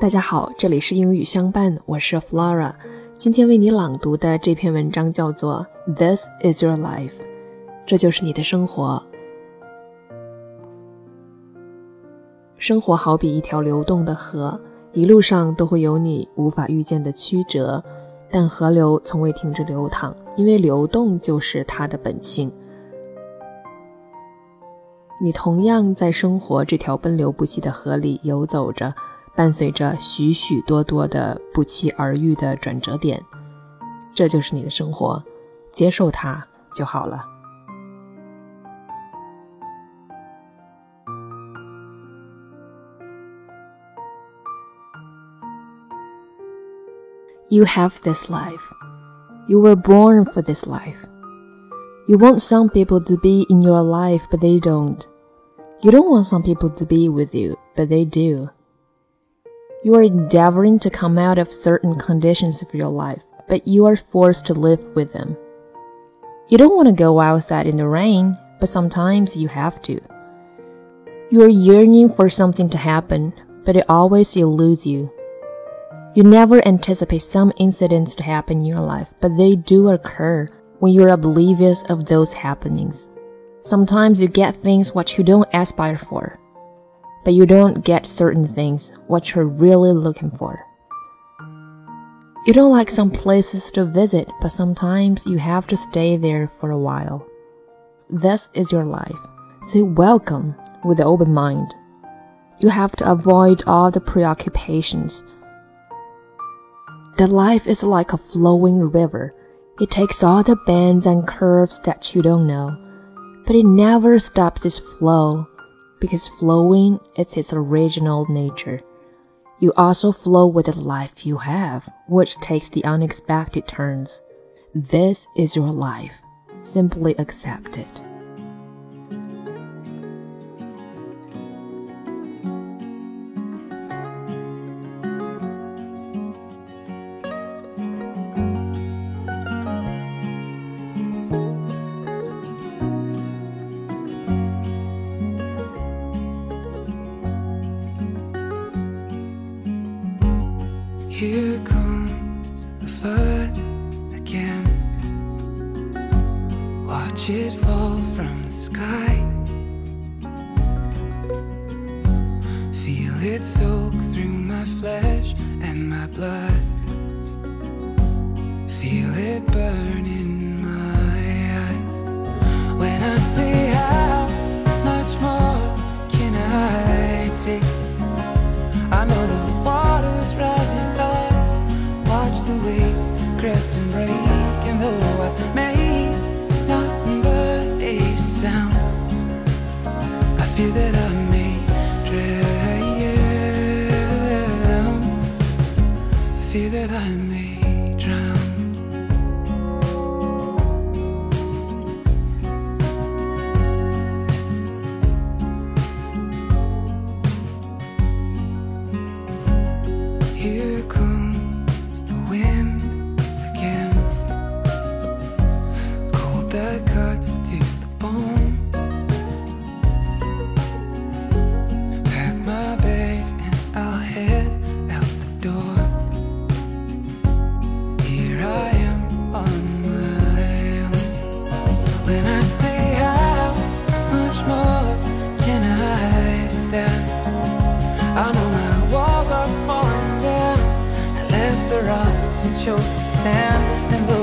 大家好，这里是英语相伴，我是 Flora。今天为你朗读的这篇文章叫做《This Is Your Life》，这就是你的生活。生活好比一条流动的河，一路上都会有你无法预见的曲折，但河流从未停止流淌，因为流动就是它的本性。你同样在生活这条奔流不息的河里游走着。伴随着许许多多的不期而遇的转折点，这就是你的生活，接受它就好了。You have this life. You were born for this life. You want some people to be in your life, but they don't. You don't want some people to be with you, but they do. You are endeavoring to come out of certain conditions of your life, but you are forced to live with them. You don't want to go outside in the rain, but sometimes you have to. You are yearning for something to happen, but it always eludes you. You never anticipate some incidents to happen in your life, but they do occur when you're oblivious of those happenings. Sometimes you get things what you don't aspire for but you don't get certain things what you're really looking for. You don't like some places to visit, but sometimes you have to stay there for a while. This is your life. Say welcome with an open mind. You have to avoid all the preoccupations. The life is like a flowing river. It takes all the bends and curves that you don't know, but it never stops its flow because flowing is its original nature. You also flow with the life you have, which takes the unexpected turns. This is your life. Simply accept it. Here comes the flood again. Watch it fall from the sky. Feel it soak through my flesh and my blood. Feel it burn fear that I may drown Here comes the wind again. Cold that cuts the rocks and the sand. And though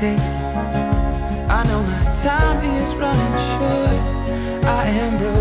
take. I know my time is running short. I am broken.